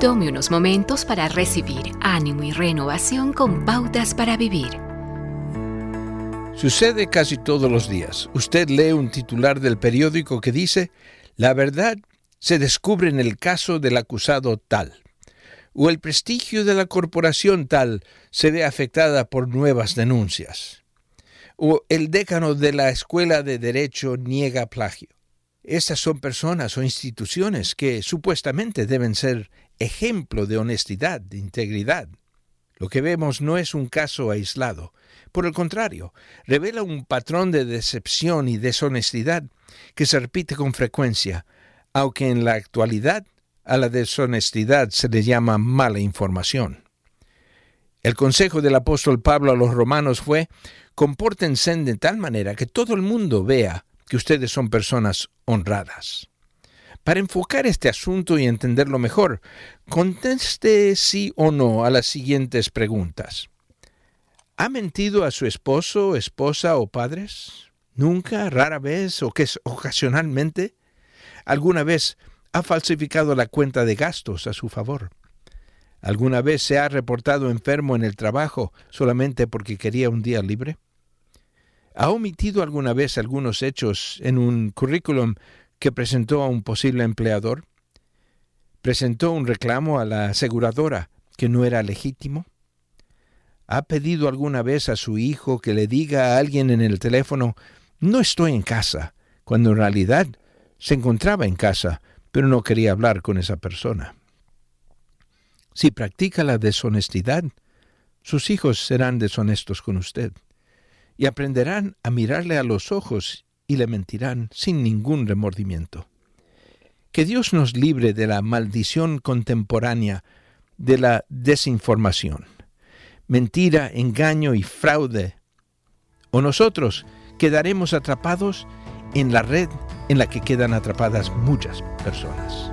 Tome unos momentos para recibir ánimo y renovación con pautas para vivir. Sucede casi todos los días. Usted lee un titular del periódico que dice, la verdad se descubre en el caso del acusado tal, o el prestigio de la corporación tal se ve afectada por nuevas denuncias, o el décano de la escuela de derecho niega plagio. Estas son personas o instituciones que supuestamente deben ser ejemplo de honestidad, de integridad. Lo que vemos no es un caso aislado. Por el contrario, revela un patrón de decepción y deshonestidad que se repite con frecuencia, aunque en la actualidad a la deshonestidad se le llama mala información. El consejo del apóstol Pablo a los romanos fue, compórtense de tal manera que todo el mundo vea que ustedes son personas honradas. Para enfocar este asunto y entenderlo mejor, conteste sí o no a las siguientes preguntas. ¿Ha mentido a su esposo, esposa o padres? ¿Nunca, rara vez o que es ocasionalmente? ¿Alguna vez ha falsificado la cuenta de gastos a su favor? ¿Alguna vez se ha reportado enfermo en el trabajo solamente porque quería un día libre? ¿Ha omitido alguna vez algunos hechos en un currículum que presentó a un posible empleador? ¿Presentó un reclamo a la aseguradora que no era legítimo? ¿Ha pedido alguna vez a su hijo que le diga a alguien en el teléfono, no estoy en casa, cuando en realidad se encontraba en casa, pero no quería hablar con esa persona? Si practica la deshonestidad, sus hijos serán deshonestos con usted y aprenderán a mirarle a los ojos y le mentirán sin ningún remordimiento. Que Dios nos libre de la maldición contemporánea de la desinformación, mentira, engaño y fraude. O nosotros quedaremos atrapados en la red en la que quedan atrapadas muchas personas.